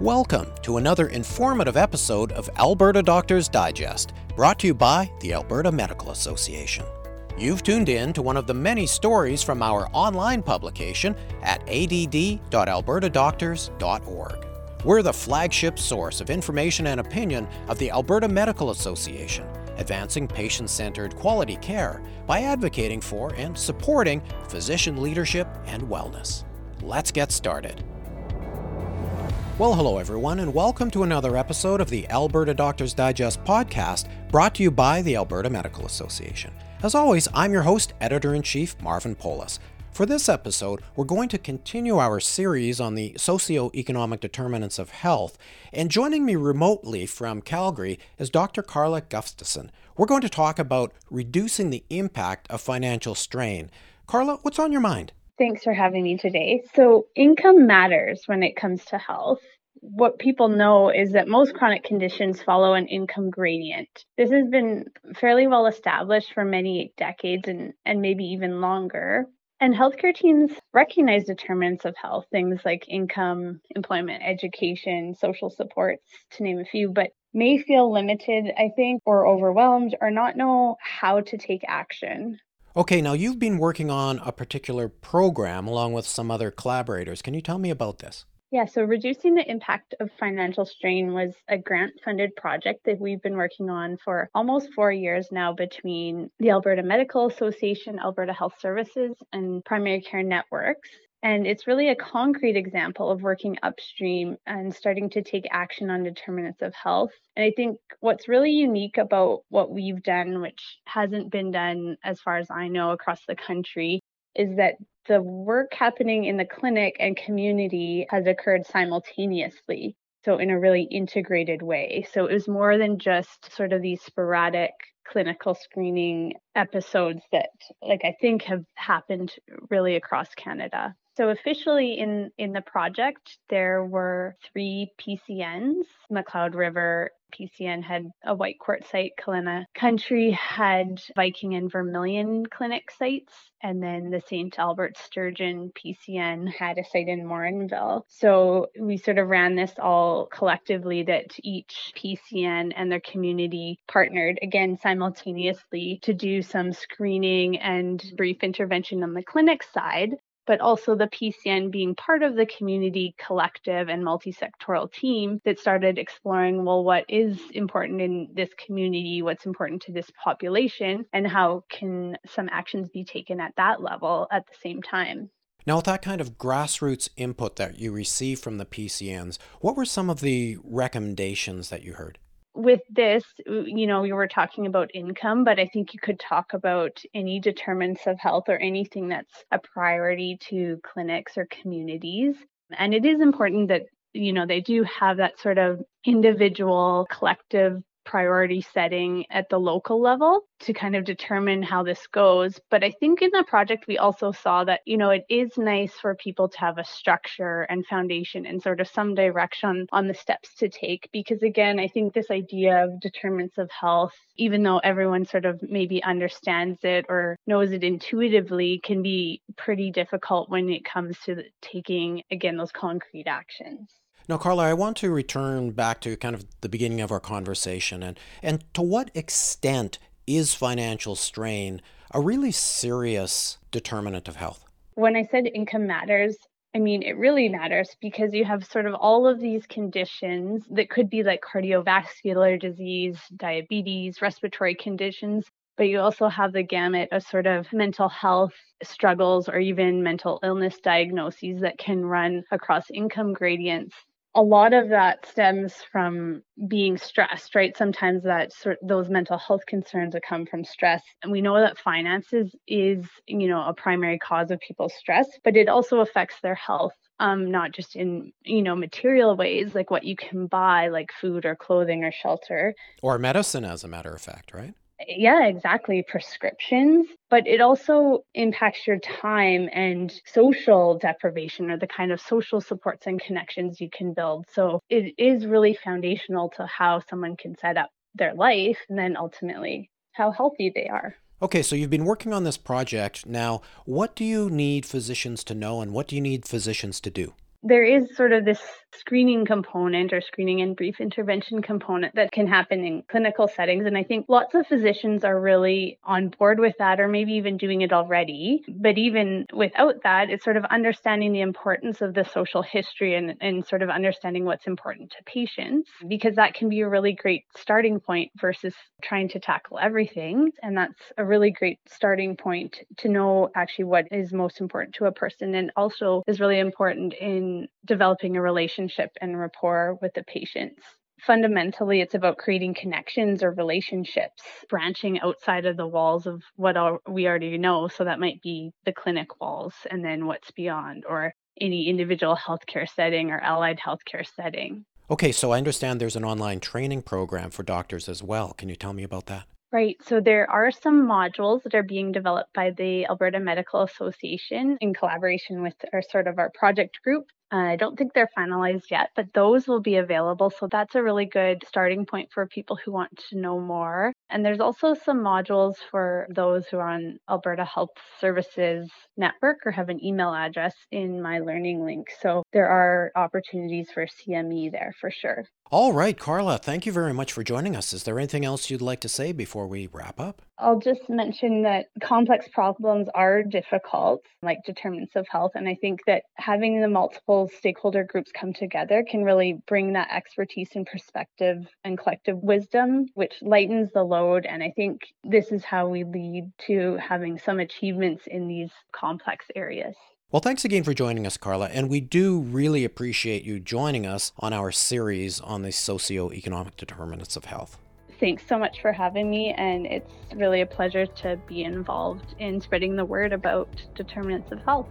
Welcome to another informative episode of Alberta Doctors Digest, brought to you by the Alberta Medical Association. You've tuned in to one of the many stories from our online publication at add.albertadoctors.org. We're the flagship source of information and opinion of the Alberta Medical Association, advancing patient centered quality care by advocating for and supporting physician leadership and wellness. Let's get started. Well, hello everyone, and welcome to another episode of the Alberta Doctors Digest podcast brought to you by the Alberta Medical Association. As always, I'm your host, Editor in Chief Marvin Polis. For this episode, we're going to continue our series on the socio-economic determinants of health, and joining me remotely from Calgary is Dr. Carla Gustafson. We're going to talk about reducing the impact of financial strain. Carla, what's on your mind? Thanks for having me today. So, income matters when it comes to health. What people know is that most chronic conditions follow an income gradient. This has been fairly well established for many decades and, and maybe even longer. And healthcare teams recognize determinants of health, things like income, employment, education, social supports, to name a few, but may feel limited, I think, or overwhelmed or not know how to take action. Okay, now you've been working on a particular program along with some other collaborators. Can you tell me about this? Yeah, so reducing the impact of financial strain was a grant funded project that we've been working on for almost four years now between the Alberta Medical Association, Alberta Health Services, and Primary Care Networks. And it's really a concrete example of working upstream and starting to take action on determinants of health. And I think what's really unique about what we've done, which hasn't been done as far as I know across the country, is that the work happening in the clinic and community has occurred simultaneously. So, in a really integrated way. So, it was more than just sort of these sporadic clinical screening episodes that, like, I think have happened really across Canada. So officially in in the project, there were three PCNs. McLeod River PCN had a Whitecourt site. Kalyna Country had Viking and Vermilion clinic sites. And then the St. Albert Sturgeon PCN had a site in Morinville. So we sort of ran this all collectively that each PCN and their community partnered again simultaneously to do some screening and brief intervention on the clinic side but also the PCN being part of the community collective and multi-sectoral team that started exploring well what is important in this community what's important to this population and how can some actions be taken at that level at the same time now, with that kind of grassroots input that you received from the PCNs, what were some of the recommendations that you heard? With this, you know, we were talking about income, but I think you could talk about any determinants of health or anything that's a priority to clinics or communities. And it is important that, you know, they do have that sort of individual, collective priority setting at the local level to kind of determine how this goes. But I think in the project, we also saw that, you know, it is nice for people to have a structure and foundation and sort of some direction on the steps to take. Because again, I think this idea of determinants of health, even though everyone sort of maybe understands it or knows it intuitively, can be pretty difficult when it comes to taking, again, those concrete actions. Now, Carla, I want to return back to kind of the beginning of our conversation and, and to what extent is financial strain a really serious determinant of health? When I said income matters, I mean, it really matters because you have sort of all of these conditions that could be like cardiovascular disease, diabetes, respiratory conditions, but you also have the gamut of sort of mental health struggles or even mental illness diagnoses that can run across income gradients a lot of that stems from being stressed, right? Sometimes that sort those mental health concerns that come from stress. And we know that finances is, you know, a primary cause of people's stress, but it also affects their health. Um, not just in you know material ways like what you can buy like food or clothing or shelter or medicine as a matter of fact right yeah, exactly. Prescriptions, but it also impacts your time and social deprivation or the kind of social supports and connections you can build. So it is really foundational to how someone can set up their life and then ultimately how healthy they are. Okay, so you've been working on this project. Now, what do you need physicians to know and what do you need physicians to do? There is sort of this screening component or screening and brief intervention component that can happen in clinical settings. And I think lots of physicians are really on board with that or maybe even doing it already. But even without that, it's sort of understanding the importance of the social history and, and sort of understanding what's important to patients because that can be a really great starting point versus trying to tackle everything. And that's a really great starting point to know actually what is most important to a person and also is really important in developing a relationship and rapport with the patients. Fundamentally it's about creating connections or relationships branching outside of the walls of what we already know. So that might be the clinic walls and then what's beyond or any individual healthcare setting or allied healthcare setting. Okay so i understand there's an online training program for doctors as well. Can you tell me about that Right. So there are some modules that are being developed by the Alberta Medical Association in collaboration with our sort of our project group. Uh, I don't think they're finalized yet, but those will be available. So that's a really good starting point for people who want to know more. And there's also some modules for those who are on Alberta Health Services Network or have an email address in MyLearningLink. So there are opportunities for CME there for sure. All right, Carla, thank you very much for joining us. Is there anything else you'd like to say before we wrap up? I'll just mention that complex problems are difficult, like determinants of health. And I think that having the multiple stakeholder groups come together can really bring that expertise and perspective and collective wisdom, which lightens the load. And I think this is how we lead to having some achievements in these complex areas. Well, thanks again for joining us, Carla, and we do really appreciate you joining us on our series on the socio-economic determinants of health. Thanks so much for having me, and it's really a pleasure to be involved in spreading the word about determinants of health.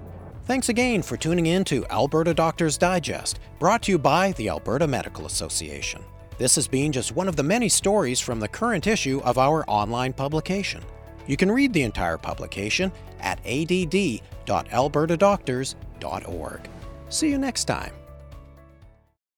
Thanks again for tuning in to Alberta Doctors Digest, brought to you by the Alberta Medical Association. This has been just one of the many stories from the current issue of our online publication. You can read the entire publication at add.albertadoctors.org. See you next time.